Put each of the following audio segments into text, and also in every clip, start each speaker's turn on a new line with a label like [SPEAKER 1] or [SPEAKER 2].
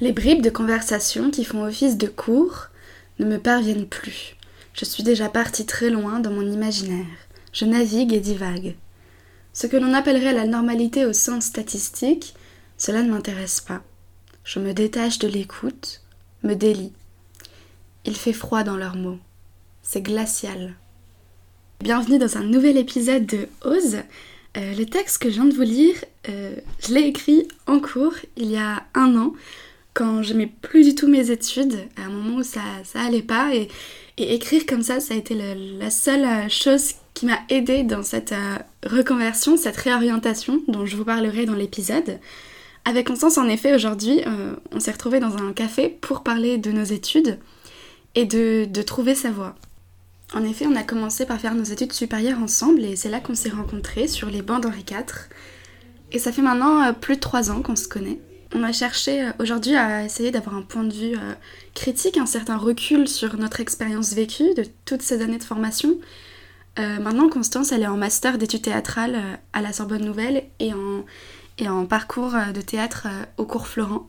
[SPEAKER 1] Les bribes de conversation qui font office de cours ne me parviennent plus. Je suis déjà partie très loin dans mon imaginaire. Je navigue et divague. Ce que l'on appellerait la normalité au sens statistique, cela ne m'intéresse pas. Je me détache de l'écoute, me délie. Il fait froid dans leurs mots. C'est glacial. Bienvenue dans un nouvel épisode de Ose. Euh, le texte que je viens de vous lire, euh, je l'ai écrit en cours il y a un an, quand j'aimais plus du tout mes études, à un moment où ça, ça allait pas, et, écrire comme ça, ça a été la seule euh, chose qui m'a aidée dans cette reconversion, cette réorientation dont je vous parlerai dans l'épisode. Avec Constance, en effet, aujourd'hui, on s'est retrouvés dans un café pour parler de nos études et de, trouver sa voie. En effet, on a commencé par faire nos études supérieures ensemble et c'est là qu'on s'est rencontrés sur les bancs d'Henri IV. Et ça fait maintenant euh, plus de trois ans qu'on se connaît. On a cherché euh, aujourd'hui à essayer d'avoir un point de vue euh, critique, un certain recul sur notre expérience vécue de toutes ces années de formation. maintenant, Constance, elle est en master d'études théâtrales à la Sorbonne Nouvelle et en, et en parcours de théâtre au cours Florent.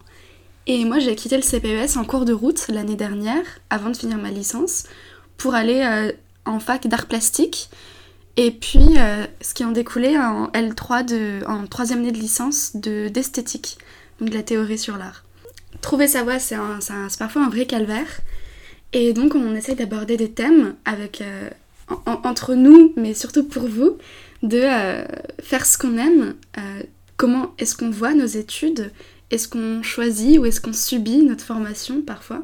[SPEAKER 1] Et moi, j'ai quitté le CPES en cours de route l'année dernière, avant de finir ma licence, pour aller euh, en fac d'art plastique. Et puis, euh, ce qui en découlait en L3, de, en troisième année de licence d'esthétique, donc de la théorie sur l'art. Trouver sa voie, c'est parfois un vrai calvaire. Et donc, on essaye d'aborder des thèmes avec, euh, entre nous, mais surtout pour vous, de faire ce qu'on aime, comment est-ce qu'on voit nos études, est-ce qu'on choisit ou est-ce qu'on subit notre formation parfois?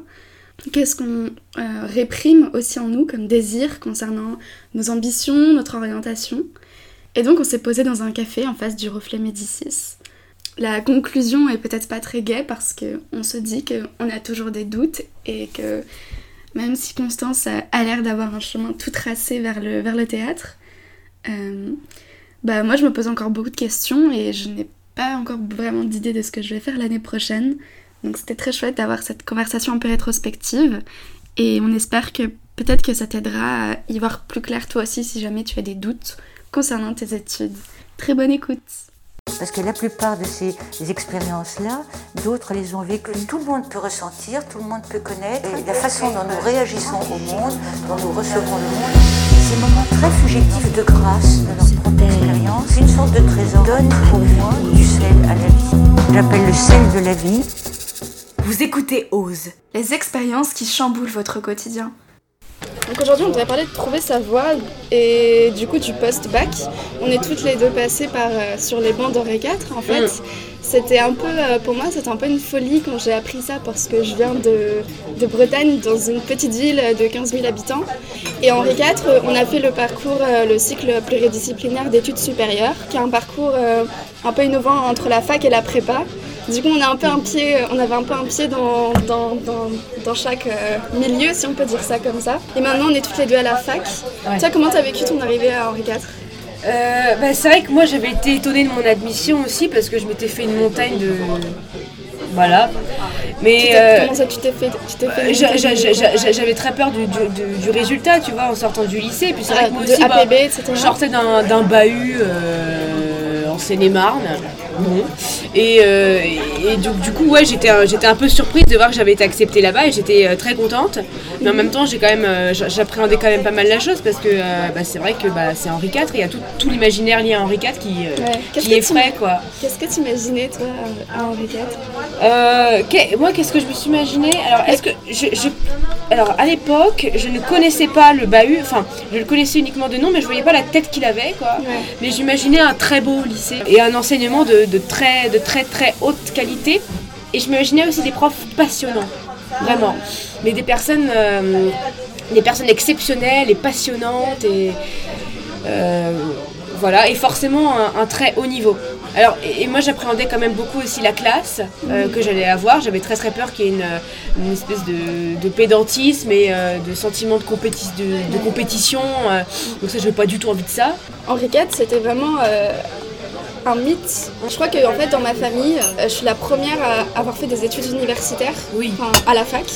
[SPEAKER 1] Qu'est-ce qu'on euh, réprime aussi en nous comme désir concernant nos ambitions, notre orientation? Et donc on s'est posé dans un café en face du reflet Médicis. La conclusion est peut-être pas très gaie parce qu'on se dit qu'on a toujours des doutes et que même si Constance a l'air d'avoir un chemin tout tracé vers le, vers le théâtre, euh, bah moi je me pose encore beaucoup de questions et je n'ai pas encore vraiment d'idée de ce que je vais faire l'année prochaine. Donc c'était très chouette d'avoir cette conversation un peu rétrospective et on espère que peut-être que ça t'aidera à y voir plus clair toi aussi si jamais tu as des doutes concernant tes études. Très bonne écoute.
[SPEAKER 2] Parce que la plupart de ces expériences-là, d'autres les ont vécues. Tout le monde peut ressentir, tout le monde peut connaître. La façon dont nous réagissons au monde, dont nous recevons le monde, ces moments très fugitifs de grâce de notre propre expérience, une sorte de trésor, donne pour moi du sel à la vie. J'appelle le sel de la vie
[SPEAKER 1] vous écoutez Ose, les expériences qui chamboulent votre quotidien. Donc aujourd'hui, on devrait parler de trouver sa voie et du coup du post-bac. On est toutes les deux passées par, euh, sur les bancs d'Henri IV en fait. C'était un peu, euh, pour moi, c'était un peu une folie quand j'ai appris ça parce que je viens de, de, Bretagne, dans une petite ville de 15 000 habitants. Et Henri IV, on a fait le parcours, euh, le cycle pluridisciplinaire d'études supérieures, qui est un parcours un peu innovant entre la fac et la prépa. Du coup, on, a un peu un pied, on avait un peu un pied dans, dans, dans, chaque euh, milieu, si on peut dire ça comme ça. Et maintenant, on est toutes les deux à la fac. Toi, comment t'as vécu ton arrivée à Henri IV
[SPEAKER 3] euh, bah, C'est vrai que moi, j'avais été étonnée de mon admission aussi parce que je m'étais fait une montagne de. Voilà.
[SPEAKER 1] Mais euh, comment ça tu t'es fait,
[SPEAKER 3] J'avais très peur du, du, résultat, tu vois, en sortant du lycée. Puis c'est vrai ah, que moi aussi,
[SPEAKER 1] APB,
[SPEAKER 3] bah, je sortais d'un bahut en Seine-et-Marne. Euh, et, donc, du coup, ouais, j'étais, j'étais un peu surprise de voir que j'avais été acceptée là-bas et j'étais euh, très contente. Mais en même temps, j'ai quand même, euh, j'appréhendais quand même pas mal la chose parce que bah, c'est vrai que bah, c'est Henri IV et il y a tout, tout l'imaginaire lié à Henri IV qui, qui est frais. Quoi.
[SPEAKER 1] Qu'est-ce que tu imaginais, toi, à Henri IV
[SPEAKER 3] Moi, qu'est-ce que je me suis imaginé Alors, est-ce que je, alors à l'époque, je ne connaissais pas le bahut, enfin, je le connaissais uniquement de nom, mais je voyais pas la tête qu'il avait, quoi. Mais j'imaginais un très beau lycée et un enseignement de de, très, de très très haute qualité. Et je m'imaginais aussi des profs passionnants, vraiment. Mais des personnes, euh, des personnes exceptionnelles et passionnantes et euh, voilà, et forcément un, très haut niveau. Alors, et, moi j'appréhendais quand même beaucoup aussi la classe euh, que j'allais avoir. J'avais très très peur qu'il y ait une, espèce de, pédantisme et de sentiment de, de, compétition. donc ça, j'avais pas du tout envie de ça.
[SPEAKER 1] Henri IV, c'était vraiment un mythe. Je crois que en fait dans ma famille, euh, je suis la première à avoir fait des études universitaires,
[SPEAKER 3] oui.
[SPEAKER 1] à la fac,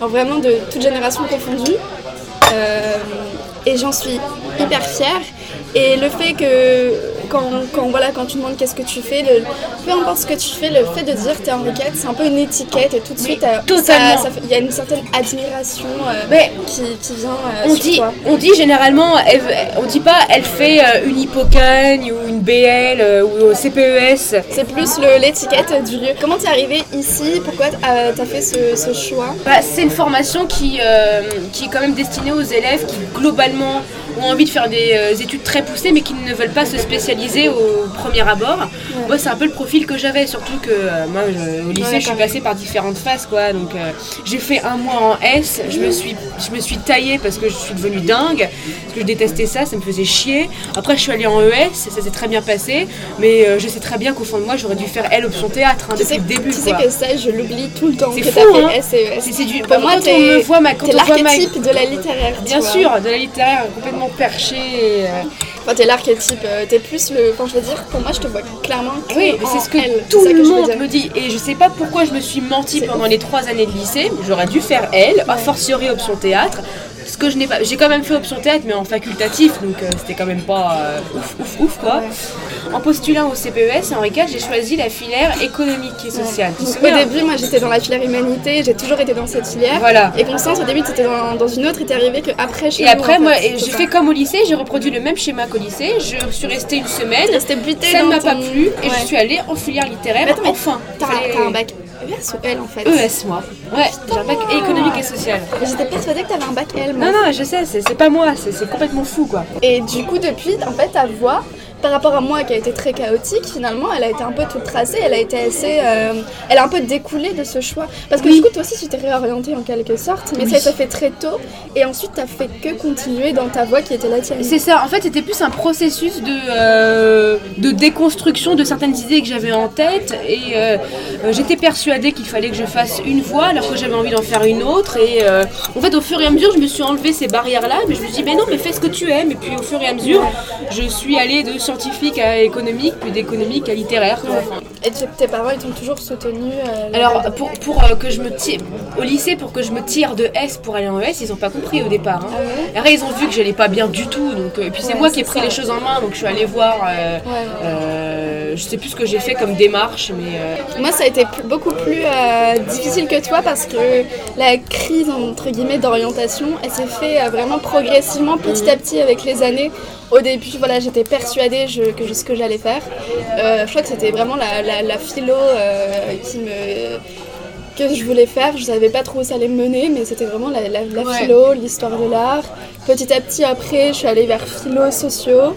[SPEAKER 1] vraiment de toute génération confondue. Euh, et j'en suis hyper fière. Et le fait que quand, quand, voilà, quand tu demandes qu'est-ce que tu fais, le, peu importe ce que tu fais, le fait de dire que tu es Henri IV, c'est un peu une étiquette et tout de suite, euh, il y a une certaine admiration euh,
[SPEAKER 3] Mais
[SPEAKER 1] qui, qui vient euh,
[SPEAKER 3] on
[SPEAKER 1] sur
[SPEAKER 3] dit,
[SPEAKER 1] toi.
[SPEAKER 3] on dit généralement, elle- on dit pas elle fait euh, une hippocagne ou une BL ou CPES.
[SPEAKER 1] C'est plus l'étiquette du lieu. Comment t'es arrivé ici? Pourquoi t'as fait ce, ce choix?
[SPEAKER 3] Bah, c'est une formation qui, qui est quand même destinée aux élèves qui globalement ont envie de faire des euh, études très poussées mais qui ne veulent pas se spécialiser au premier abord. Moi c'est un peu le profil que j'avais, surtout que euh, moi je- au lycée
[SPEAKER 1] Ouais,
[SPEAKER 3] je suis passée par différentes phases quoi. Donc euh, j'ai fait un mois en S, je me suis, je me suis taillée parce que je suis devenue dingue, parce que je détestais ça, ça me faisait chier. Après je suis allée en ES, ça s'est très bien passé, mais euh, je sais très bien qu'au fond de moi j'aurais dû faire L option théâtre hein,
[SPEAKER 1] Tu
[SPEAKER 3] depuis
[SPEAKER 1] sais,
[SPEAKER 3] le début.
[SPEAKER 1] tu sais que ça, je l'oublie tout le temps.
[SPEAKER 3] C'est fou, hein.
[SPEAKER 1] fait S et ES.
[SPEAKER 3] C'est- du- bah,
[SPEAKER 1] moi,
[SPEAKER 3] quand on me voit ma- quand on voit ma-
[SPEAKER 1] l'archétype de la littéraire.
[SPEAKER 3] Bien sûr, de la littéraire complètement perchée. et, euh,
[SPEAKER 1] Enfin, t'es l'archétype, euh, t'es plus le. Enfin, je veux dire, pour moi, je te vois clairement. que
[SPEAKER 3] Oui, c'est ce que
[SPEAKER 1] elle,
[SPEAKER 3] tout le
[SPEAKER 1] que
[SPEAKER 3] monde me dit. Et je sais pas pourquoi je me suis menti pendant les trois années de lycée. J'aurais dû faire L, a fortiori option théâtre. Ce que je n'ai pas. J'ai quand même fait option théâtre, mais en facultatif, donc euh, c'était quand même pas euh, ouf, ouf, ouf quoi. En postulant au CPES, Henri IV, j'ai choisi la filière économique et sociale.
[SPEAKER 1] Au début, moi, j'étais dans la filière humanité, j'ai toujours été dans cette filière.
[SPEAKER 3] Voilà.
[SPEAKER 1] Et Constance, au début, t'étais dans, dans une autre, et t'es arrivée qu'après chez
[SPEAKER 3] Et
[SPEAKER 1] nous,
[SPEAKER 3] après,
[SPEAKER 1] en
[SPEAKER 3] moi,
[SPEAKER 1] fait,
[SPEAKER 3] j'ai fait comme au lycée, j'ai reproduit le même schéma qu'au lycée. Je suis restée une semaine.
[SPEAKER 1] Butée
[SPEAKER 3] Ça ne m'a pas plu et
[SPEAKER 1] Ouais.
[SPEAKER 3] je suis allée en filière littéraire.
[SPEAKER 1] Mais attends, mais
[SPEAKER 3] enfin,
[SPEAKER 1] T'as
[SPEAKER 3] Fallait-
[SPEAKER 1] un bac ES ou L en fait
[SPEAKER 3] ES, moi. Ouais, j'ai un bac économique et social.
[SPEAKER 1] Mais J'étais persuadée que t'avais un bac L, moi.
[SPEAKER 3] Non, non, je sais, c'est pas moi, c'est complètement fou quoi.
[SPEAKER 1] Et du coup, depuis, en fait, ta voix, par rapport à moi qui a été très chaotique, finalement, elle a été un peu toute tracée, elle a été assez. euh, elle a un peu découlé de ce choix. Parce que
[SPEAKER 3] Oui.
[SPEAKER 1] du coup, toi aussi, tu t'es réorientée en quelque sorte, mais
[SPEAKER 3] Oui.
[SPEAKER 1] ça s'est fait très tôt, et ensuite, t'as fait que continuer dans ta voix qui était la tienne.
[SPEAKER 3] C'est ça, en fait, c'était plus un processus de, euh, de déconstruction de certaines idées que j'avais en tête. Et euh, j'étais persuadée qu'il fallait que je fasse une voix alors que j'avais envie d'en faire une autre. Et en fait, au fur et à mesure, je me suis enlevé ces barrières-là. Mais je me suis dit, mais non, mais fais ce que tu aimes. Et puis au fur et à mesure, je suis allée de scientifique à économique, puis d'économique à littéraire.
[SPEAKER 1] Et tes parents, ils t'ont toujours soutenu euh,
[SPEAKER 3] Alors pour, pour euh, que je me tire au lycée pour que je me tire de S pour aller en ES, ils ont pas compris au départ. hein.
[SPEAKER 1] Ah
[SPEAKER 3] Après ils ont vu que j'allais pas bien du tout, donc euh, et puis c'est
[SPEAKER 1] Ouais,
[SPEAKER 3] moi qui ai pris
[SPEAKER 1] ça.
[SPEAKER 3] les choses en main, donc je suis allée voir.
[SPEAKER 1] Ouais,
[SPEAKER 3] je sais plus ce que j'ai fait comme démarche, mais euh,
[SPEAKER 1] Moi, ça a été beaucoup plus euh, difficile que toi parce que la crise entre guillemets d'orientation, elle s'est fait euh, vraiment progressivement, petit à petit avec les années. Au début, voilà, j'étais persuadée je- que ce que j'allais faire. Euh, je crois que c'était vraiment la, philo euh, qui me que je voulais faire. Je savais pas trop où ça allait me mener, mais c'était vraiment la, la- la
[SPEAKER 3] Ouais.
[SPEAKER 1] philo, l'histoire de l'art. Petit à petit, après, je suis allée vers philo, sociaux.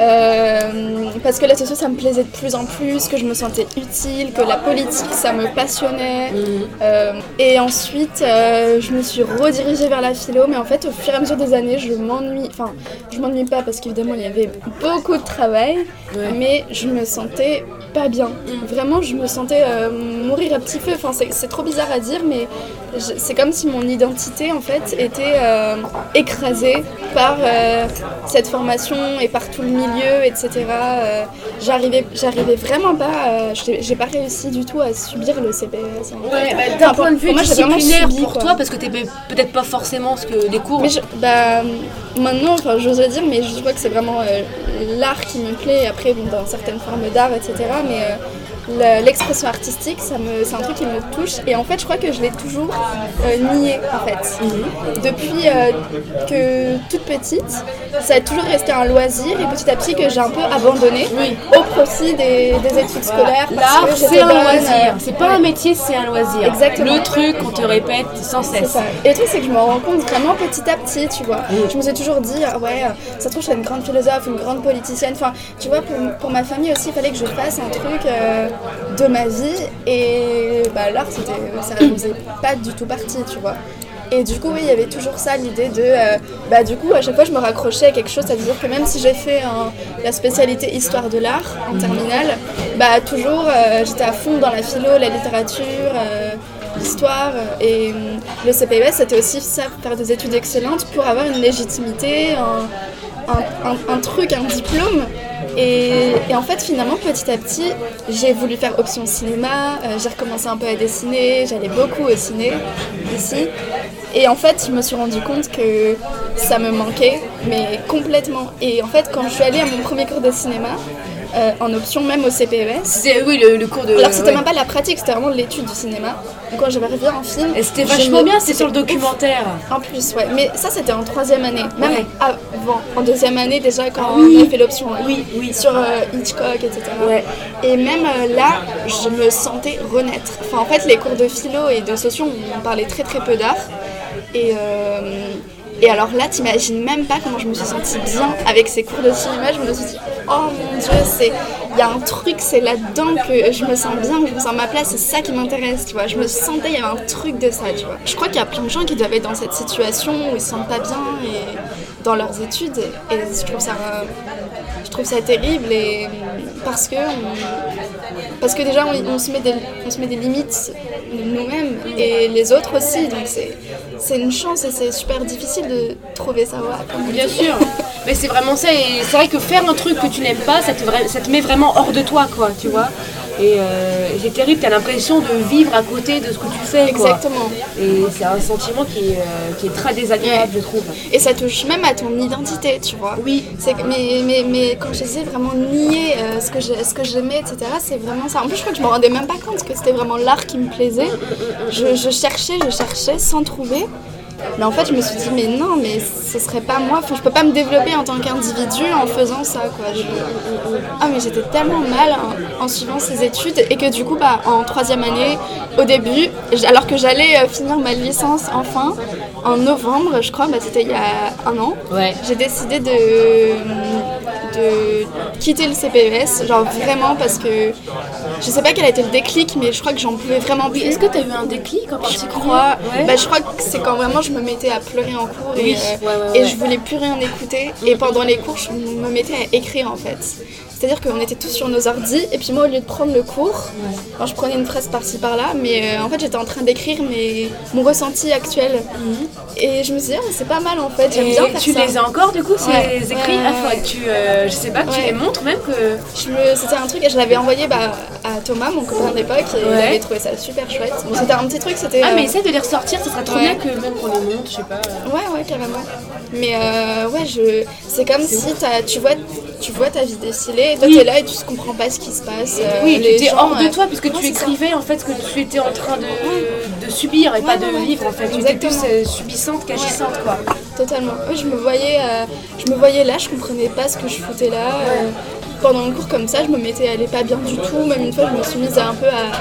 [SPEAKER 1] Euh, parce que la socio ça me plaisait de plus en plus, que je me sentais utile, que la politique ça me passionnait. Euh, et ensuite euh, je me suis redirigée vers la philo, mais en fait au fur et à mesure des années je m'ennuie, enfin je m'ennuie pas parce qu'évidemment il y avait beaucoup de travail,
[SPEAKER 3] Ouais.
[SPEAKER 1] mais je me sentais pas bien. Vraiment je me sentais euh, mourir à petit feu, enfin c'est trop bizarre à dire, mais c'est comme si mon identité en fait était euh, écrasée par euh, cette formation et par tout le milieu, etc. Euh, j'arrivais, j'arrivais vraiment pas, j'ai pas réussi du tout à subir le CPS. en fait.
[SPEAKER 3] ouais, bah, d'un point de vue
[SPEAKER 1] moi,
[SPEAKER 3] disciplinaire
[SPEAKER 1] subi,
[SPEAKER 3] pour
[SPEAKER 1] quoi.
[SPEAKER 3] toi, parce que t'es peut-être pas forcément ce que les cours.
[SPEAKER 1] Mais je- bah, maintenant, enfin, j'ose le dire, mais je vois que c'est vraiment l'art qui me plaît. Après, bon, dans certaines formes d'art, etc. Mais l'expression artistique, ça me, c'est un truc qui me touche. Et en fait, je crois que je l'ai toujours euh, nié, en fait. Depuis euh, que toute petite, ça a toujours resté un loisir. Et petit à petit, que j'ai un peu abandonné
[SPEAKER 3] Oui.
[SPEAKER 1] au profit des, des études scolaires.
[SPEAKER 3] L'art, c'est un
[SPEAKER 1] bonne,
[SPEAKER 3] loisir. C'est pas un métier, c'est un loisir.
[SPEAKER 1] Exactement.
[SPEAKER 3] Le truc qu'on te répète sans cesse.
[SPEAKER 1] ça. Et le truc, c'est que je me rends compte vraiment petit à petit, tu vois. Je me suis toujours dit, ah ouais, ça se trouve, je suis une grande philosophe, une grande politicienne. Enfin, tu vois, pour, pour ma famille aussi, il fallait que je fasse un truc euh, de ma vie. Et bah, l'art, c'était, ça faisait pas du tout partie, tu vois. Et du coup, oui, il y avait toujours ça, l'idée de. euh, bah, du coup, à chaque fois, je me raccrochais à quelque chose, c'est-à-dire que même si j'ai fait la spécialité histoire de l'art en terminale, bah, toujours, euh, j'étais à fond dans la philo, la littérature. euh, l'histoire et euh, le CPES c'était aussi ça faire des études excellentes pour avoir une légitimité un- un truc un diplôme Et, en fait, finalement, petit à petit, j'ai voulu faire option cinéma, euh, j'ai recommencé un peu à dessiner, j'allais beaucoup au ciné ici. Et en fait, je me suis rendu compte que ça me manquait, mais complètement. Et en fait, quand je suis allée à mon premier cours de cinéma, euh, en option même au CPES,
[SPEAKER 3] C'est oui le, le cours de.
[SPEAKER 1] alors c'était
[SPEAKER 3] ouais.
[SPEAKER 1] même pas la pratique, c'était vraiment l'étude du cinéma. Donc quand j'avais revu un film,
[SPEAKER 3] Et c'était vachement
[SPEAKER 1] me-
[SPEAKER 3] bien, c'était sur le
[SPEAKER 1] ouf.
[SPEAKER 3] documentaire.
[SPEAKER 1] En plus, ouais. Mais ça, c'était en troisième année. Même
[SPEAKER 3] Ouais.
[SPEAKER 1] avant, en deuxième année déjà, quand
[SPEAKER 3] Ah oui.
[SPEAKER 1] on a fait l'option.
[SPEAKER 3] Oui, oui.
[SPEAKER 1] Sur euh, Hitchcock, etc.
[SPEAKER 3] Ouais.
[SPEAKER 1] Et même euh, là, je me sentais renaître. Enfin, en fait, les cours de philo et de socio, on parlait très très peu d'art. Et, et alors là, t'imagines même pas comment je me suis sentie bien avec ces cours de cinéma. Je me suis dit, oh mon dieu, c'est. Il y a un truc, c'est là-dedans que je me sens bien, que je me sens à ma place, c'est ça qui m'intéresse, tu vois. Je me sentais, il y avait un truc de ça, tu vois. Je crois qu'il y a plein de gens qui doivent être dans cette situation où ils se sentent pas bien dans leurs études. Et je trouve ça, je trouve ça terrible et parce que parce que déjà on, on se met des on se met des limites nous-mêmes et les autres aussi. Donc c'est c'est une chance et c'est super difficile de trouver sa voie.
[SPEAKER 3] Bien sûr. Mais c'est vraiment ça. Et c'est vrai que faire un truc que tu n'aimes pas, ça te, ça te met vraiment hors de toi, quoi, tu vois. Et euh, c'est terrible, t'as l'impression de vivre à côté de ce que tu fais, quoi.
[SPEAKER 1] Exactement.
[SPEAKER 3] Et c'est un sentiment qui est, euh, qui est très désagréable, je trouve.
[SPEAKER 1] Et ça touche même à ton identité, tu vois.
[SPEAKER 3] Oui.
[SPEAKER 1] C'est mais, mais, mais quand je disais vraiment nier euh, ce que j'ai- ce que j'aimais, etc., c'est vraiment ça. En plus, je crois que je me rendais même pas compte que c'était vraiment l'art qui me plaisait. Je, je cherchais, je cherchais sans trouver. Mais en fait, je me suis dit, mais non, mais ce serait pas moi. Faut- je peux pas me développer en tant qu'individu en faisant ça, quoi. Je- Ah, mais j'étais tellement mal en, en suivant ces études et que du coup, bah, en troisième année, au début, alors que j'allais euh, finir ma licence enfin, en novembre, je crois, bah, c'était il y a un an,
[SPEAKER 3] Ouais.
[SPEAKER 1] j'ai décidé de, de quitter le CPES, genre vraiment parce que je sais pas quel a été le déclic, mais je crois que j'en pouvais vraiment plus.
[SPEAKER 3] Est-ce que t'as eu un déclic en
[SPEAKER 1] Je
[SPEAKER 3] particulier
[SPEAKER 1] crois,
[SPEAKER 3] Ouais.
[SPEAKER 1] bah, je crois que c'est quand vraiment je me mettais à pleurer en cours et,
[SPEAKER 3] Oui,
[SPEAKER 1] euh,
[SPEAKER 3] ouais, ouais,
[SPEAKER 1] et je voulais plus rien écouter. Et pendant les cours, je me mettais à écrire en fait. C'est-à-dire qu'on était tous sur nos ordis et puis moi au lieu de prendre le cours, je prenais une phrase par-ci par-là, mais euh, en fait j'étais en train d'écrire mes, mon ressenti actuel. Et je me suis dit, ah, c'est pas mal en fait, j'aime bien faire
[SPEAKER 3] tu
[SPEAKER 1] ça.
[SPEAKER 3] les as encore du coup ces
[SPEAKER 1] Ouais.
[SPEAKER 3] écrits
[SPEAKER 1] Ouais,
[SPEAKER 3] Ah, que tu, euh, je sais pas, que tu les montres même que.
[SPEAKER 1] Me- C'était un truc, et je l'avais envoyé bah, à Thomas, mon copain d'époque, et il avait trouvé ça super chouette. Bon, c'était un petit truc, c'était.
[SPEAKER 3] Ah
[SPEAKER 1] euh,
[SPEAKER 3] mais essaie de les ressortir, ça serait trop bien que même qu'on les montre, je sais pas. euh.
[SPEAKER 1] Ouais, ouais, carrément. Mais euh, ouais, je... c'est comme si tu, vois, tu vois ta vie défiler, et toi
[SPEAKER 3] Oui.
[SPEAKER 1] t'es là et tu ne comprends pas ce qui se passe. euh,
[SPEAKER 3] Oui,
[SPEAKER 1] les
[SPEAKER 3] tu
[SPEAKER 1] gens,
[SPEAKER 3] hors de
[SPEAKER 1] euh,
[SPEAKER 3] toi puisque
[SPEAKER 1] ouais,
[SPEAKER 3] tu
[SPEAKER 1] ça.
[SPEAKER 3] écrivais en fait ce que tu étais en train de, de subir et
[SPEAKER 1] Ouais,
[SPEAKER 3] pas de
[SPEAKER 1] ouais,
[SPEAKER 3] vivre en fait. Tu étais plus euh, subissante qu'agissante quoi.
[SPEAKER 1] Totalement. Je me voyais, euh, je me voyais là, je comprenais pas ce que je foutais là. pendant le cours comme ça, je me mettais à aller pas bien du tout. Même une fois, je me suis mise à un peu à,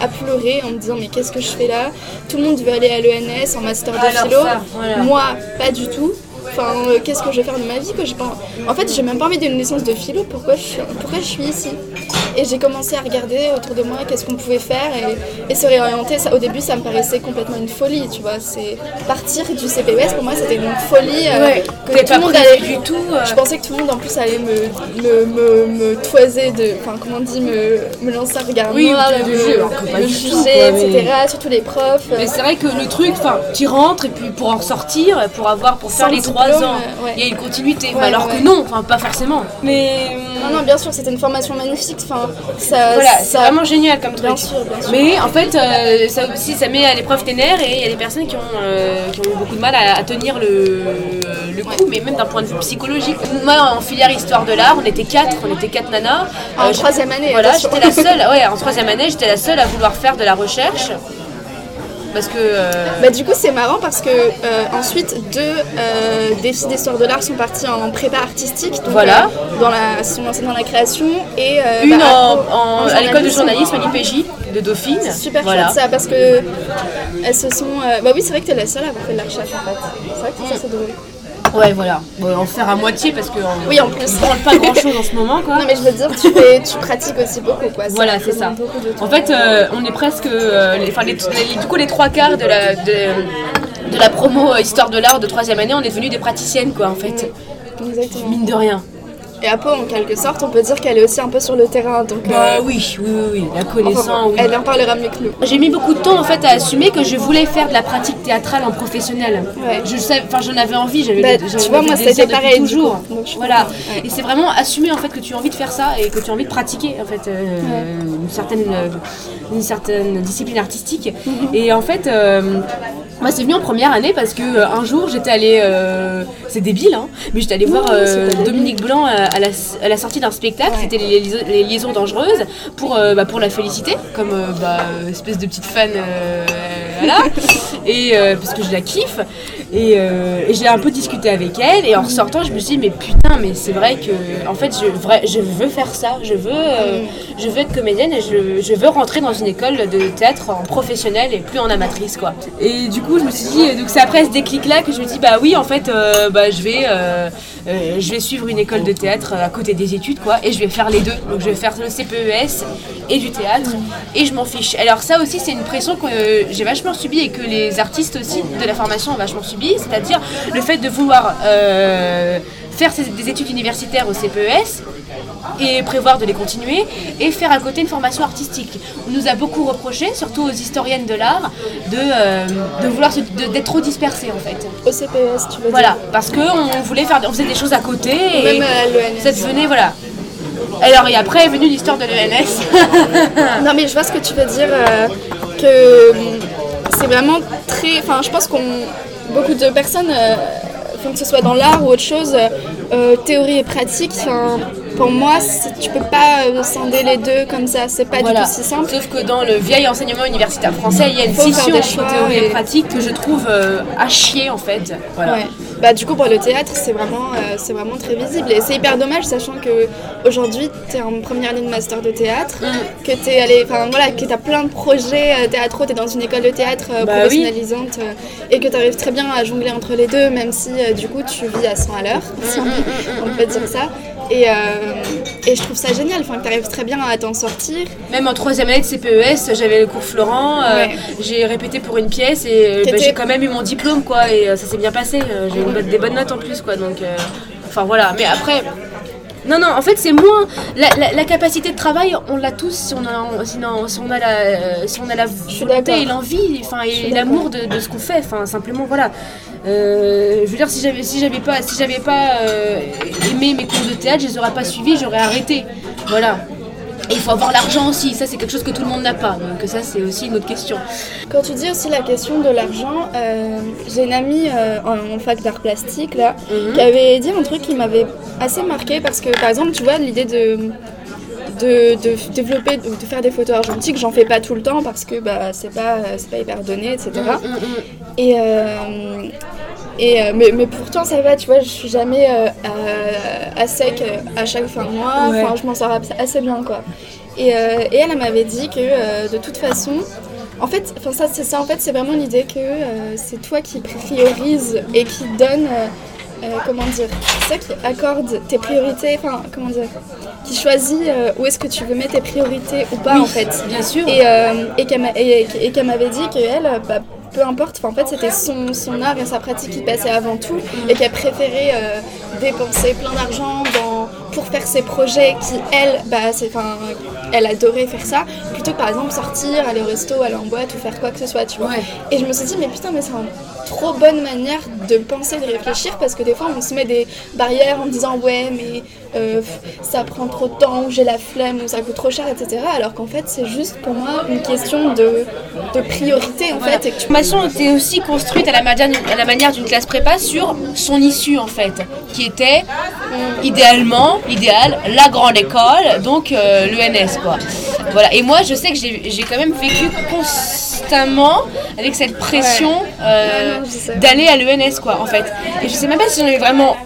[SPEAKER 1] à pleurer en me disant mais qu'est-ce que je fais là? Tout le monde veut aller à l'ENS en master de
[SPEAKER 3] Alors
[SPEAKER 1] philo.
[SPEAKER 3] ça, voilà.
[SPEAKER 1] Moi, pas du tout. Enfin, euh, qu'est-ce que je vais faire de ma vie que j'ai pas... En fait, j'ai même pas envie d'une licence de philo. Pourquoi je suis, pourquoi je suis ici? Et j'ai commencé à regarder autour de moi qu'est-ce qu'on pouvait faire et, et se réorienter. Ça, au début, ça me paraissait complètement une folie, tu vois. C'est partir du CPES pour moi, c'était une folie. euh,
[SPEAKER 3] Ouais,
[SPEAKER 1] que tout le monde allait
[SPEAKER 3] du tout. euh.
[SPEAKER 1] Je pensais que tout le monde en plus allait me, me, me, me toiser de. Enfin, comment on dit, me, me lancer un regard
[SPEAKER 3] Oui,
[SPEAKER 1] noir, me,
[SPEAKER 3] jeu,
[SPEAKER 1] me juger,
[SPEAKER 3] tout, quoi, mais-
[SPEAKER 1] etc. Surtout les profs.
[SPEAKER 3] Mais c'est vrai que le truc, enfin, tu rentres et puis pour en ressortir, pour avoir, pour faire
[SPEAKER 1] Sans
[SPEAKER 3] les trois
[SPEAKER 1] diplôme,
[SPEAKER 3] ans,
[SPEAKER 1] euh, ouais.
[SPEAKER 3] il y a une continuité.
[SPEAKER 1] Ouais,
[SPEAKER 3] alors
[SPEAKER 1] ouais.
[SPEAKER 3] que non, enfin pas forcément. Mais
[SPEAKER 1] Non, non, bien sûr, c'était une formation magnifique. Enfin, ça.
[SPEAKER 3] voilà, c'est vraiment génial comme truc.
[SPEAKER 1] Bien sûr, bien sûr.
[SPEAKER 3] Mais en fait, euh, ça aussi, ça met à l'épreuve tes nerfs et il y a des personnes qui ont, euh, qui ont eu beaucoup de mal à, à tenir le, le coup, mais même d'un point de vue psychologique. Moi, en filière histoire de l'art, on était quatre, on était quatre nanas.
[SPEAKER 1] En
[SPEAKER 3] Euh,
[SPEAKER 1] troisième année,
[SPEAKER 3] Voilà, j'étais la seule. Ouais, en troisième année, j'étais la seule à vouloir faire de la recherche. Parce que. euh,
[SPEAKER 1] Bah, du coup, c'est marrant parce que euh, ensuite, deux euh, des filles d'histoire de l'art sont parties en prépa artistique. Donc,
[SPEAKER 3] Voilà.
[SPEAKER 1] euh, dans la, sont lancées dans la création. Et, euh,
[SPEAKER 3] une
[SPEAKER 1] bah,
[SPEAKER 3] en,
[SPEAKER 1] à-
[SPEAKER 3] en-
[SPEAKER 1] en
[SPEAKER 3] à l'école de
[SPEAKER 1] journalisme.
[SPEAKER 3] à l'IPJ, de Dauphine.
[SPEAKER 1] C'est super
[SPEAKER 3] voilà.
[SPEAKER 1] chouette ça parce que elles se sont. Bah oui, c'est vrai que t'es la seule à avoir fait de la recherche en fait. C'est vrai que ça c'est drôle.
[SPEAKER 3] Ouais, voilà. Bon, en faire à moitié parce que on-
[SPEAKER 1] Oui, en plus.
[SPEAKER 3] on pas grand chose en ce moment, quoi.
[SPEAKER 1] Non, mais je veux dire, tu, fais, tu pratiques aussi beaucoup quoi.
[SPEAKER 3] Voilà, c'est ça. En fait, euh, on est presque, euh, les, enfin, les- les- du coup, les trois quarts de la, de, de la promo euh, Histoire de l'art de troisième année, on est devenus des praticiennes, quoi, en fait.
[SPEAKER 1] Exactement.
[SPEAKER 3] Mine de rien.
[SPEAKER 1] Et à Pau, en quelque sorte, on peut dire qu'elle est aussi un peu sur le terrain. Donc,
[SPEAKER 3] Bah
[SPEAKER 1] euh,
[SPEAKER 3] oui, oui, oui, oui, la connaissant,
[SPEAKER 1] enfin,
[SPEAKER 3] oui.
[SPEAKER 1] Elle en parlera mieux que nous.
[SPEAKER 3] J'ai mis beaucoup de temps en fait à assumer que je voulais faire de la pratique théâtrale en professionnel.
[SPEAKER 1] Ouais.
[SPEAKER 3] Je savais, enfin j'en avais envie, j'avais
[SPEAKER 1] Bah, tu vois, moi, c'était pareil,
[SPEAKER 3] toujours.
[SPEAKER 1] coup. Donc,
[SPEAKER 3] voilà.
[SPEAKER 1] ouais.
[SPEAKER 3] Et c'est vraiment assumer en fait que tu as envie de faire ça et que tu as envie de pratiquer en fait euh, une certaine euh, une certaine discipline artistique.
[SPEAKER 1] Mhm.
[SPEAKER 3] Et en fait. Moi, c'est venu en première année parce que euh, un jour j'étais allée, euh, c'est débile, hein, mais j'étais allée voir euh. Dominique Blanc à, la, à la sortie d'un spectacle,
[SPEAKER 1] Ouais.
[SPEAKER 3] c'était les, liaisons- les liaisons dangereuses, pour, bah, pour la féliciter, comme bah, espèce de petite fan, voilà, et parce que je la kiffe. Et, euh, et j'ai un peu discuté avec elle, et en ressortant, je me suis dit, mais putain, mais c'est vrai que, en fait, je, je veux faire ça, je veux, euh, je veux être comédienne et je, je veux rentrer dans une école de théâtre en professionnel et plus en amatrice, quoi. Et du coup, je me suis dit, donc c'est après ce déclic-là que je me dis, bah oui, en fait, euh, bah, je vais, euh, euh, je vais suivre une école de théâtre à côté des études, quoi, et je vais faire les deux. Donc je vais faire le CPES et du théâtre, et je m'en fiche. Alors ça aussi, c'est une pression que euh, j'ai vachement subie et que les artistes aussi de la formation ont vachement subi, c'est-à-dire le fait de vouloir euh, faire des études universitaires au CPES et prévoir de les continuer et faire à côté une formation artistique. On nous a beaucoup reproché, surtout aux historiennes de l'art, de, euh, de vouloir d'être trop dispersées en fait.
[SPEAKER 1] Au CPS, tu veux
[SPEAKER 3] Voilà, parce que on voulait faire, on faisait des choses à côté et
[SPEAKER 1] Même à l'ENS.
[SPEAKER 3] ça devenait voilà. Alors et après est venue l'histoire de l'ENS.
[SPEAKER 1] Non mais je vois ce que tu veux dire, euh, que hum, c'est vraiment très... Enfin je pense qu'on... Beaucoup de personnes, euh, enfin, que ce soit dans l'art ou autre chose, euh, euh, théorie et pratique, enfin, pour moi tu peux pas euh, scinder les deux comme ça, c'est pas
[SPEAKER 3] Voilà.
[SPEAKER 1] du tout si simple.
[SPEAKER 3] Sauf que dans le vieil enseignement universitaire français, il y a une scission entre théorie et
[SPEAKER 1] et-
[SPEAKER 3] pratique que je trouve euh, à chier en fait. Voilà.
[SPEAKER 1] Ouais. Bah du coup pour le théâtre c'est vraiment euh, c'est vraiment très visible. Et c'est hyper dommage sachant que aujourd'hui tu es en première année de master de théâtre
[SPEAKER 3] Mm.
[SPEAKER 1] que tu voilà que as plein de projets euh, théâtraux tu es dans une école de théâtre euh,
[SPEAKER 3] Bah
[SPEAKER 1] professionnalisante et que tu arrives très bien à jongler entre les deux même si du coup tu vis à 100 à l'heure
[SPEAKER 3] Mm,
[SPEAKER 1] si on peut- on peut dire ça et, euh, et je trouve ça génial enfin que tu arrives très bien à t'en sortir
[SPEAKER 3] Même en troisième année de CPES, j'avais le cours Florent, euh,
[SPEAKER 1] Ouais.
[SPEAKER 3] j'ai répété pour une pièce et euh, bah, j'ai quand même eu mon diplôme quoi et ça s'est bien passé. J'ai eu des bonnes notes en plus quoi donc enfin voilà. Mais après. Non, non, en fait, c'est moins. La, la- la capacité de travail, on l'a tous si on a, si on- a la, si on a la volonté et l'envie, enfin, et l'amour de, de ce qu'on fait. Enfin, simplement, voilà. Euh, je veux dire, si j'avais, si j'avais pas, si j'avais pas euh, aimé mes cours de théâtre, je les aurais pas suivis, j'aurais arrêté. Voilà. Et il faut avoir l'argent aussi, ça c'est quelque chose que tout le monde n'a pas, donc ça c'est aussi une autre question.
[SPEAKER 1] Quand tu dis aussi la question de l'argent, euh, j'ai une amie euh, en, en fac d'art plastique là,
[SPEAKER 3] Mhm.
[SPEAKER 1] qui avait dit un truc qui m'avait assez marqué parce que par exemple, tu vois, l'idée de, de, de développer, de, de faire des photos argentiques, j'en fais pas tout le temps parce que bah, c'est pas, c'est pas hyper donné, etc.
[SPEAKER 3] Mm,
[SPEAKER 1] Et, euh, et euh, mais, mais pourtant ça va, tu vois, je suis jamais euh, à, à sec euh, à chaque fin de mois,
[SPEAKER 3] Ouais.
[SPEAKER 1] enfin je m'en sors assez bien quoi. Et, euh, et elle, elle m'avait dit que de toute façon, en fait, enfin ça c'est ça en fait c'est vraiment l'idée que c'est toi qui priorise et qui donne, comment dire, c'est toi qui accorde tes priorités, enfin comment dire, qui choisit où est-ce que tu veux mettre tes priorités ou pas
[SPEAKER 3] Oui,
[SPEAKER 1] en fait.
[SPEAKER 3] Bien sûr.
[SPEAKER 1] Et, et qu'elle m'a- et- et qu'elle m'avait dit qu'elle, bah, peu importe, en fait c'était son, son art et sa pratique qui passait avant tout et qu'elle préférait euh, dépenser plein d'argent dans- pour faire ses projets qui, elle, bah, c'est- elle adorait faire ça, plutôt que par exemple sortir, aller au resto, aller en boîte ou faire quoi que ce soit, tu vois.
[SPEAKER 3] Ouais.
[SPEAKER 1] Et je me suis dit, mais putain, mais c'est une trop bonne manière de penser, de réfléchir, parce que des fois, on se met des barrières en disant, ouais, mais euh, ça prend trop de temps, ou j'ai la flemme, ou ça coûte trop cher, etc. Alors qu'en fait, c'est juste pour moi une question de, de priorité, en fait. Que tu...
[SPEAKER 3] La formation était aussi construite à la manière d'une- classe prépa sur son issue en fait, qui était idéalement, idéal, la grande école, donc euh, l'ENS quoi. Voilà. Et moi je sais que j'ai quand même vécu constamment avec cette pression euh,
[SPEAKER 1] Ouais.
[SPEAKER 3] D'aller à l'ENS quoi en fait. Et je sais même pas si j'en avais vraiment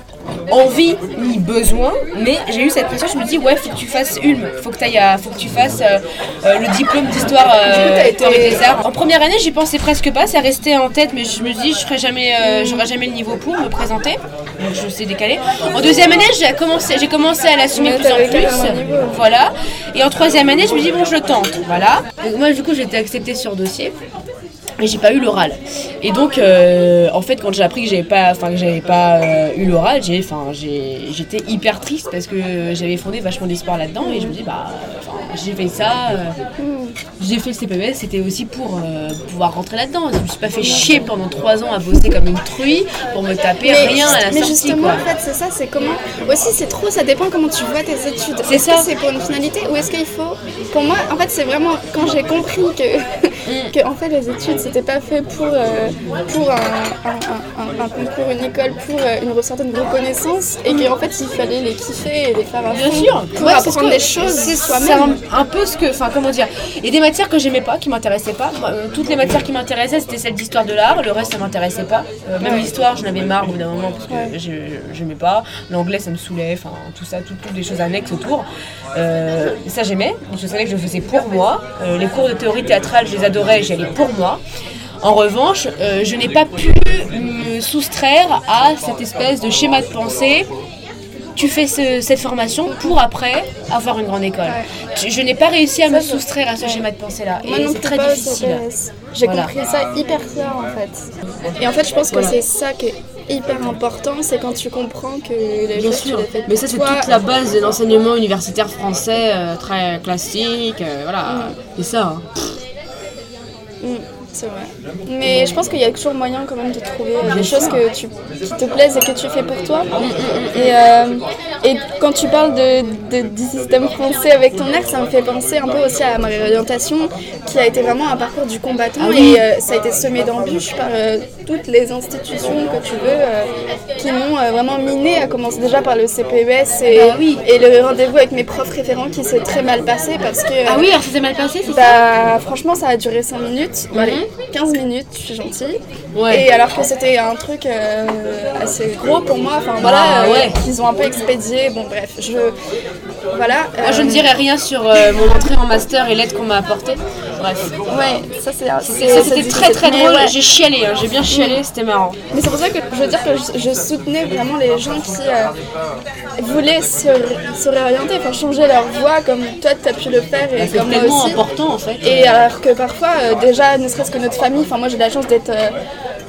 [SPEAKER 3] envie ni besoin, mais j'ai eu cette pression, je me dis ouais faut que tu fasses une, faut que, ailles à, faut que tu fasses euh, euh, le diplôme d'histoire euh, et des arts. En première année j'y pensais presque pas, ça restait en tête mais je me dis je ferai jamais, j'aurai jamais le niveau pour me présenter, donc je sais décaler. En deuxième année j'ai commencé, j'ai commencé à l'assumer de plus en plus, voilà. Et en troisième année je me dis bon je le tente, voilà. Donc moi du coup j'ai été acceptée sur dossier. Mais j'ai pas eu l'oral. Et donc, euh, en fait, quand j'ai appris que j'avais pas, enfin que j'avais pas euh, eu l'oral, j'ai, enfin, j'ai, j'étais hyper triste parce que j'avais fondé vachement d'espoir là-dedans et je me dis bah, j'ai fait ça, euh, j'ai fait le CPS, c'était aussi pour pouvoir rentrer là-dedans. Je me suis pas fait chier pendant trois ans à bosser comme une truie pour me taper rien à la
[SPEAKER 1] mais
[SPEAKER 3] sortie.
[SPEAKER 1] justement,
[SPEAKER 3] quoi.
[SPEAKER 1] en fait, c'est ça, c'est comment. Aussi, c'est trop, ça dépend comment tu vois tes études.
[SPEAKER 3] C'est
[SPEAKER 1] Est-ce
[SPEAKER 3] ça.
[SPEAKER 1] c'est pour une finalité ou est-ce qu'il faut. Pour moi, en fait, c'est vraiment quand j'ai compris que. Que en fait, les études, c'était pas fait pour, euh, pour un, un- un- un- un concours, une école, pour euh, une certaine reconnaissance et qu'en fait, il fallait les kiffer et les faire à
[SPEAKER 3] Bien sûr,
[SPEAKER 1] pour
[SPEAKER 3] Ouais,
[SPEAKER 1] apprendre des choses
[SPEAKER 3] c'est
[SPEAKER 1] soi-même.
[SPEAKER 3] un, un peu ce que, enfin comment dire, a des matières que j'aimais pas, qui m'intéressaient pas. Euh, toutes les matières qui m'intéressaient, c'était celle d'histoire de l'art. Le reste, ça m'intéressait pas. Euh, même
[SPEAKER 1] Ouais.
[SPEAKER 3] l'histoire, j'en avais marre au bout d'un moment parce que
[SPEAKER 1] Ouais.
[SPEAKER 3] je- j'aimais pas. L'anglais, ça me saoulait. Enfin, tout ça, tout- toutes les choses annexes autour. Ça, j'aimais. Je savais que je le faisais pour moi. Les cours de théorie théâtrale, je les adorais. J'y allais pour moi. En revanche, euh, je n'ai pas pu me soustraire à cette espèce de schéma de pensée tu fais ce- cette formation pour après avoir une grande école. Tu- Je n'ai pas réussi à me soustraire à ce
[SPEAKER 1] ouais.
[SPEAKER 3] schéma de pensée-là. Et c'est très
[SPEAKER 1] pas
[SPEAKER 3] difficile.
[SPEAKER 1] J'ai
[SPEAKER 3] Voilà.
[SPEAKER 1] compris ça hyper tard en fait. Et en fait, je pense que c'est ça qui est hyper important, c'est quand tu comprends que les
[SPEAKER 3] Bien
[SPEAKER 1] choses, tu
[SPEAKER 3] sûr,
[SPEAKER 1] les
[SPEAKER 3] mais ça c'est toute la base de l'enseignement universitaire français, euh, très classique, euh, voilà, c'est ça. hein.
[SPEAKER 1] Mm, c'est vrai. Mais je pense qu'il y a toujours moyen quand même de trouver des choses que tu, qui te plaisent et que tu fais pour toi. Et, euh, et quand tu parles de, de- du système français avec ton air, ça me fait penser un peu aussi à ma réorientation, qui a été vraiment un parcours du combattant.
[SPEAKER 3] Ah.
[SPEAKER 1] Et euh, ça a été semé d'embûches par euh, toutes les institutions que tu veux, qui m'ont vraiment miné, à commencer déjà par le CPES et,
[SPEAKER 3] Bah oui.
[SPEAKER 1] et le rendez-vous avec mes profs référents qui s'est très mal passé parce que...
[SPEAKER 3] Ah oui, alors ça s'est mal passé, c'est ça?
[SPEAKER 1] bah, franchement, ça a duré 5 minutes. Allez, 15 minutes, je suis gentille.
[SPEAKER 3] Ouais.
[SPEAKER 1] Et alors que c'était un truc euh, assez gros pour moi, enfin voilà,
[SPEAKER 3] Ah,
[SPEAKER 1] euh,
[SPEAKER 3] ouais.
[SPEAKER 1] qu'ils ont un peu expédié. Bon, bref, je. Voilà.
[SPEAKER 3] Moi je
[SPEAKER 1] euh,
[SPEAKER 3] ne dirai rien sur euh, mon entrée en master et l'aide qu'on m'a apportée. Bref.
[SPEAKER 1] Ouais, ça c'est.
[SPEAKER 3] c'était très très drôle,
[SPEAKER 1] ouais.
[SPEAKER 3] j'ai chialé, hein, j'ai bien chialé, c'était marrant.
[SPEAKER 1] Mais c'est pour ça que je veux dire que je, je soutenais vraiment les gens qui euh, voulaient se, se réorienter, enfin changer leur voie comme toi tu as pu le faire et
[SPEAKER 3] C'est
[SPEAKER 1] comme moi aussi.
[SPEAKER 3] important en fait.
[SPEAKER 1] Et alors que parfois, euh, déjà, ne serait-ce que notre famille, enfin moi j'ai la chance d'être, euh,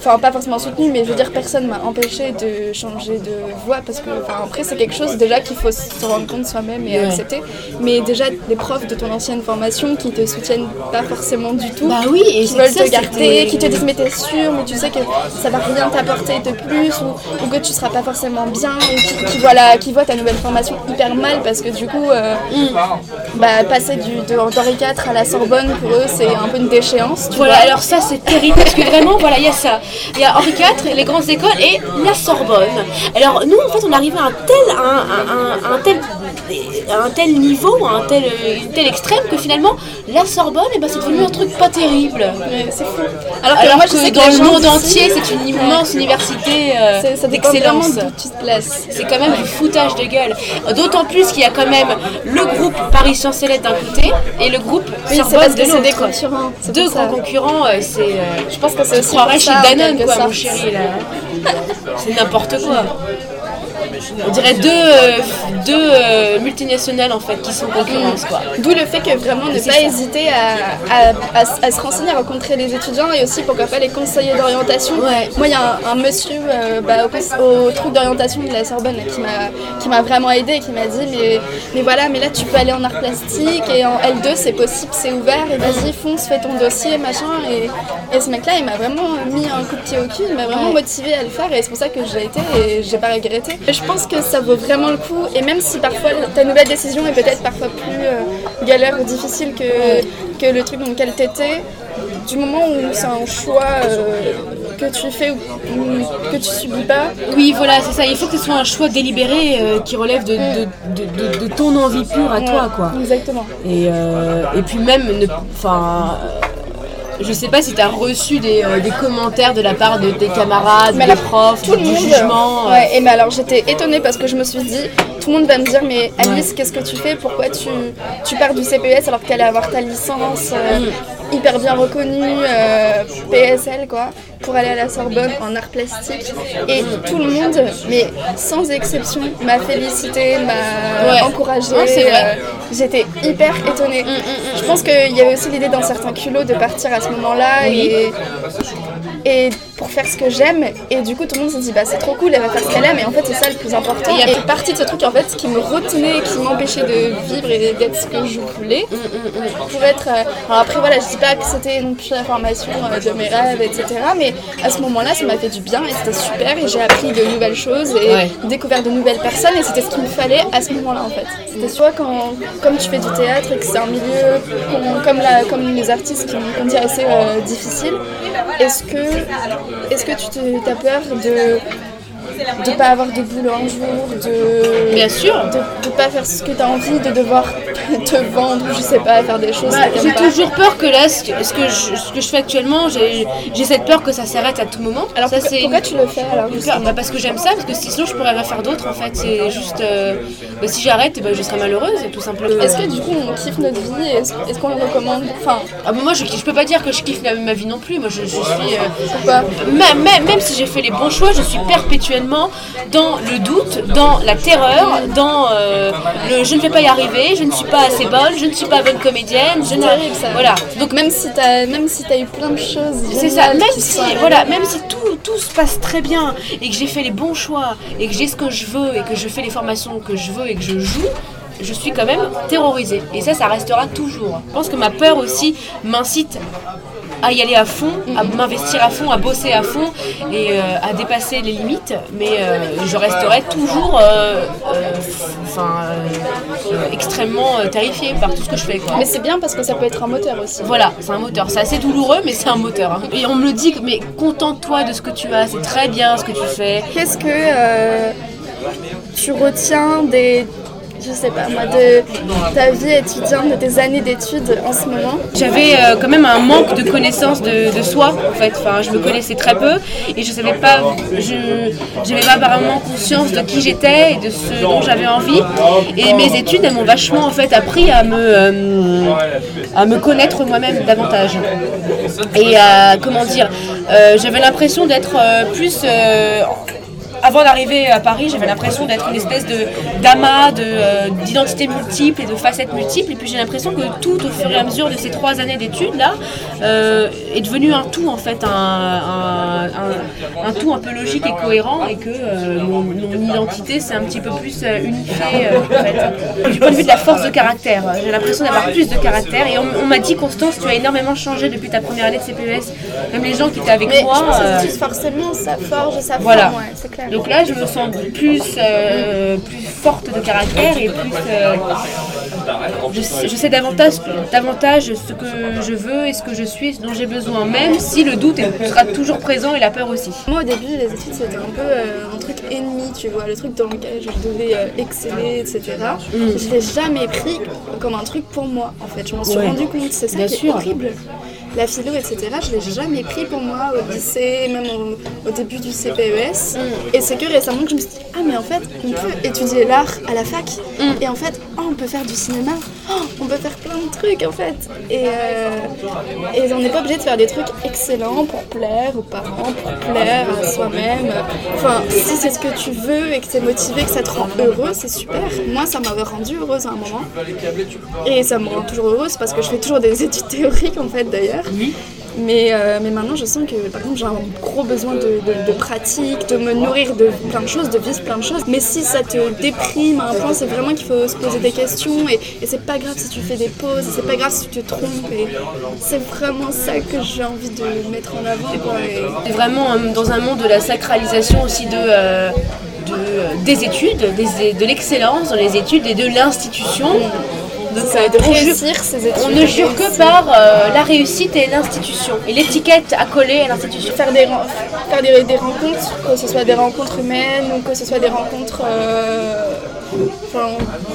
[SPEAKER 1] enfin pas forcément soutenue, mais je veux dire personne m'a empêché de changer de voie parce que, enfin après c'est quelque chose déjà qu'il faut se rendre compte soi-même et
[SPEAKER 3] Ouais.
[SPEAKER 1] accepter. Mais déjà les profs de ton ancienne formation qui te soutiennent pas forcément du tout.
[SPEAKER 3] Bah oui, et
[SPEAKER 1] qui veulent
[SPEAKER 3] ça,
[SPEAKER 1] te garder, qui te disent mais t'es sûr, mais tu sais que ça va rien t'apporter de plus ou, ou que tu seras pas forcément bien ou qui, qui voient la- qui voient ta nouvelle formation hyper mal parce que du coup euh, bah, passer du, de d'Henri IV à la Sorbonne pour eux c'est un peu une déchéance. Tu
[SPEAKER 3] Voilà,
[SPEAKER 1] vois.
[SPEAKER 3] alors ça c'est terrible parce que vraiment, voilà, il y a ça. Il y a Henri IV, les grandes écoles et la Sorbonne. Alors nous, en fait, on arrive à un tel, un, un- un- tel, un tel niveau, un tel, un tel extrême que finalement, la Sorbonne, eh ben, c'est devenu un truc pas terrible.
[SPEAKER 1] Ouais, c'est fou. Alors que
[SPEAKER 3] Alors
[SPEAKER 1] moi
[SPEAKER 3] que
[SPEAKER 1] je sais que
[SPEAKER 3] dans le monde entier, c'est une immense université euh, d'excellence. C'est quand même du foutage de gueule. D'autant plus qu'il y a quand même le groupe Paris Sciences et d'un côté et le groupe
[SPEAKER 1] Oui,
[SPEAKER 3] Sorbonne de l'autre. Deux grands concurrents, euh, c'est. euh,
[SPEAKER 1] Je pense que c'est aussi pour ça, quelque
[SPEAKER 3] quoi, mon chéri, là. C'est n'importe quoi. On dirait deux, euh, deux euh, multinationales, en fait, qui sont concurrence, quoi.
[SPEAKER 1] D'où le fait que vraiment ne pas
[SPEAKER 3] ça.
[SPEAKER 1] hésiter à, à- à- à se renseigner, à rencontrer les étudiants et aussi pourquoi pas les conseillers d'orientation.
[SPEAKER 3] Ouais.
[SPEAKER 1] Moi, il y a un, un monsieur euh, bah, au, au truc d'orientation de la Sorbonne là, qui m'a vraiment aidé et qui m'a dit mais, mais voilà, mais là tu peux aller en art plastique et en L2 c'est possible, c'est ouvert et vas-y fonce, fais ton dossier, machin. Et, et ce mec-là, il m'a vraiment mis un coup de pied au cul, il m'a vraiment motivé à le faire et c'est pour ça que j'ai été et j'ai pas regretté. Et je pense que ça vaut vraiment le coup et même si parfois ta nouvelle décision est peut-être parfois plus euh, galère ou difficile que, que le truc dans lequel t'étais, du moment où c'est un choix euh, que tu fais ou, ou que tu subis pas,
[SPEAKER 3] Oui, voilà, c'est ça. Il faut que ce soit un choix délibéré euh, qui relève de, de, de- ton envie pure à toi, quoi.
[SPEAKER 1] Exactement.
[SPEAKER 3] Et, euh, et puis même, enfin, je sais pas si tu as reçu des, euh, des commentaires de la part de tes camarades,
[SPEAKER 1] Mais
[SPEAKER 3] des profs,
[SPEAKER 1] tout le
[SPEAKER 3] du
[SPEAKER 1] monde.
[SPEAKER 3] jugement. euh,
[SPEAKER 1] Ouais, et mais alors j'étais étonnée parce que je me suis dit, tout le monde va me dire, mais Alice, qu'est-ce que tu fais? Pourquoi tu, tu pars du CPS alors que tu allais avoir ta licence euh,
[SPEAKER 3] Mm.
[SPEAKER 1] Hyper bien reconnue, euh, PSL quoi pour aller à la Sorbonne en art plastique. Et tout le monde, mais sans exception, m'a félicité, m'a encouragé. Euh, j'étais hyper étonnée. Mm, mm, mm. Je pense qu'il y avait aussi l'idée d'un certain culot de partir à ce moment-là et, et pour faire ce que j'aime. Et du coup, tout le monde se dit, bah c'est trop cool, elle va faire ce qu'elle aime. Et en fait, c'est ça le plus important. Et il y a partie de ce truc en fait qui me retenait, qui m'empêchait de vivre et d'être ce que je voulais. Pour être. Euh, alors après, voilà, je dis pas que c'était non plus la formation euh, de mes rêves, etc. Mais à ce moment-là, ça m'a fait du bien et c'était super. Et j'ai appris de nouvelles choses et découvert de nouvelles personnes. Et c'était ce qu'il me fallait à ce moment-là en fait. C'était soit quand, comme tu fais du théâtre et que c'est un milieu comme, la, comme les artistes qui vont dire assez euh, difficile, est-ce que est-ce que tu as peur de de pas avoir de boulot un jour, de
[SPEAKER 3] bien sûr,
[SPEAKER 1] de, de pas faire ce que tu as envie, de devoir te vendre, je sais pas, faire des choses. Bah,
[SPEAKER 3] j'ai toujours peur que là, ce que, ce que, je, ce que je fais actuellement, j'ai cette peur que ça s'arrête à tout moment.
[SPEAKER 1] Alors
[SPEAKER 3] ça,
[SPEAKER 1] pourquoi, pourquoi, tu le fais alors
[SPEAKER 3] bah, Parce que j'aime ça, parce que sinon je pourrais rien faire d'autre en fait. C'est juste, euh, bah, si j'arrête, bah, je serai malheureuse, tout simplement.
[SPEAKER 1] Est-ce que du coup on kiffe notre vie Est-ce qu'on le recommande? Enfin...
[SPEAKER 3] ah, moi je, je peux pas dire que je kiffe ma, vie non plus. Moi je, suis. Euh, même, même si j'ai fait les bons choix, je suis perpétuellement dans le doute, dans la terreur, dans euh, le je ne vais pas y arriver, je ne suis pas assez bonne, je ne suis pas bonne comédienne, je
[SPEAKER 1] ça. Voilà. Donc même si tu as même si as eu plein de choses,
[SPEAKER 3] c'est ça. Même si voilà, même si tout, tout se passe très bien et que j'ai fait les bons choix et que j'ai ce que je veux et que je fais les formations que je veux et que je joue, je suis quand même terrorisée. Et ça, ça restera toujours. Je pense que ma peur aussi m'incite à y aller à fond, à m'investir à fond, à bosser à fond et euh, à dépasser les limites. Mais euh, je resterai toujours euh, extrêmement terrifiée par tout ce que je fais.
[SPEAKER 1] Mais c'est bien parce que ça peut être un moteur aussi.
[SPEAKER 3] Voilà, c'est un moteur. C'est assez douloureux, mais c'est un moteur. Hein. Et on me le dit, mais contente-toi de ce que tu as, c'est très bien ce que tu fais.
[SPEAKER 1] Qu'est-ce que tu retiens des je sais pas moi, de ta vie étudiante, de tes années d'études en ce moment
[SPEAKER 3] J'avais euh, quand même un manque de connaissance de, soi en fait. Enfin, je me connaissais très peu et je savais pas, je n'avais pas vraiment conscience de qui j'étais et de ce dont j'avais envie. Et mes études, elles m'ont vachement en fait appris à me, euh, à me connaître moi-même davantage. Et à, comment dire, euh, j'avais l'impression d'être plus avant d'arriver à Paris, j'avais l'impression d'être une espèce de d'amas euh, d'identités multiples et de facettes multiples. Et puis j'ai l'impression que tout, au fur et à mesure de ces trois années d'études là, euh, est devenu un tout en fait, un, un, tout un peu logique et cohérent, et que euh, mon, identité c'est un petit peu plus unifiée en fait. Du point de vue de la force de caractère, j'ai l'impression d'avoir plus de caractère. Et on, m'a dit Constance, tu as énormément changé depuis ta première année de CPES. Même les gens qui étaient avec moi.
[SPEAKER 1] Je forcément ça forge, ça voilà. c'est clair.
[SPEAKER 3] Donc là, je me sens plus, euh, plus forte de caractère et plus. Euh, je, sais davantage, davantage ce que je veux et ce que je suis, ce dont j'ai besoin, même si le doute sera toujours présent et la peur aussi.
[SPEAKER 1] Moi, au début, les études, c'était un peu euh, un truc ennemi, tu vois, le truc dans lequel je devais exceller, etc. Mm. Je l'ai jamais pris comme un truc pour moi, en fait. Je m'en suis rendu compte, c'est ça qui est horrible la philo, etc., je l'ai jamais pris pour moi au lycée, même au, début du CPES. Mm. Et c'est que récemment que je me suis dit, ah mais en fait, on peut étudier l'art à la fac. Mm. Et en fait, oh, on peut faire du cinéma, oh, on peut faire plein de trucs en fait. Et, euh, et on n'est pas obligé de faire des trucs excellents pour plaire aux parents, pour plaire à soi-même. Enfin, si c'est ce que tu veux et que tu es motivé, que ça te rend heureux, c'est super. Moi, ça m'avait rendu heureuse à un moment. Et ça me rend toujours heureuse parce que je fais toujours des études théoriques en fait d'ailleurs. Mais, euh, mais maintenant, je sens que par exemple, j'ai un gros besoin de, de, pratique, de me nourrir de plein de choses, de vivre plein de choses. Mais si ça te déprime à un point, c'est vraiment qu'il faut se poser des questions. Et, et c'est pas grave si tu fais des pauses, c'est pas grave si tu te trompes. Et c'est vraiment ça que j'ai envie de mettre en avant.
[SPEAKER 3] Vraiment euh, dans un monde de la sacralisation aussi de. Euh, de des études, de l'excellence dans les études et de l'institution.
[SPEAKER 1] On
[SPEAKER 3] ne jure que par euh, la réussite et l'institution. Et l'étiquette à coller à l'institution.
[SPEAKER 1] Faire, des, faire des, rencontres, que ce soit des rencontres humaines ou que ce soit des rencontres euh,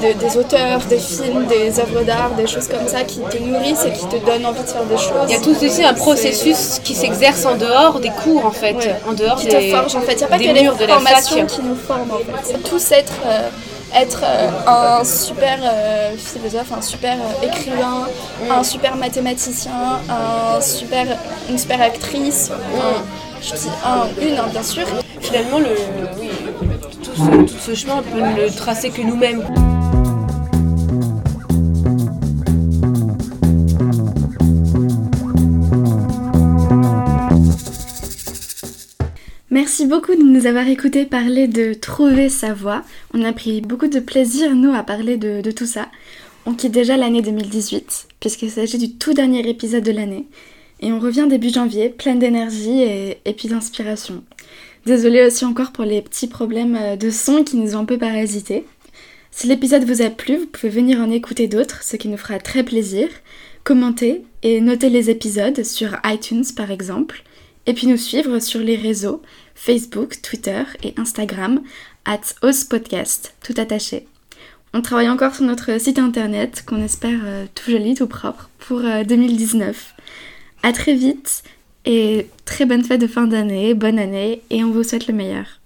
[SPEAKER 1] des auteurs, des films, des œuvres d'art, des choses comme ça qui te nourrissent et qui te donnent envie de faire des choses.
[SPEAKER 3] Il y a tout aussi un processus qui s'exerce en dehors des cours en fait. En dehors
[SPEAKER 1] qui te forge en fait. Il n'y a pas que les formations qui nous forment en fait. Tous être. Euh, être euh, un super euh, philosophe, un super euh, écrivain, un super mathématicien, un super, une super actrice. Je un, une, hein, bien sûr.
[SPEAKER 3] Finalement, le, tout, ce, tout ce chemin, on peut le tracer que nous-mêmes.
[SPEAKER 1] Merci beaucoup de nous avoir écouté parler de trouver sa voie. On a pris beaucoup de plaisir, nous, à parler de, tout ça. On quitte déjà l'année 2018, puisqu'il s'agit du tout dernier épisode de l'année. Et on revient début janvier, pleine d'énergie et, puis d'inspiration. Désolée aussi encore pour les petits problèmes euh, de son qui nous ont un peu parasité. Si l'épisode vous a plu, vous pouvez venir en écouter d'autres, ce qui nous fera très plaisir. Commentez et notez les épisodes sur iTunes par exemple. Et puis nous suivre sur les réseaux Facebook, Twitter et Instagram at Podcast, tout attaché. On travaille encore sur notre site internet qu'on espère euh, tout joli, tout propre pour euh, 2019. À très vite et très bonne fête de fin d'année, bonne année et on vous souhaite le meilleur.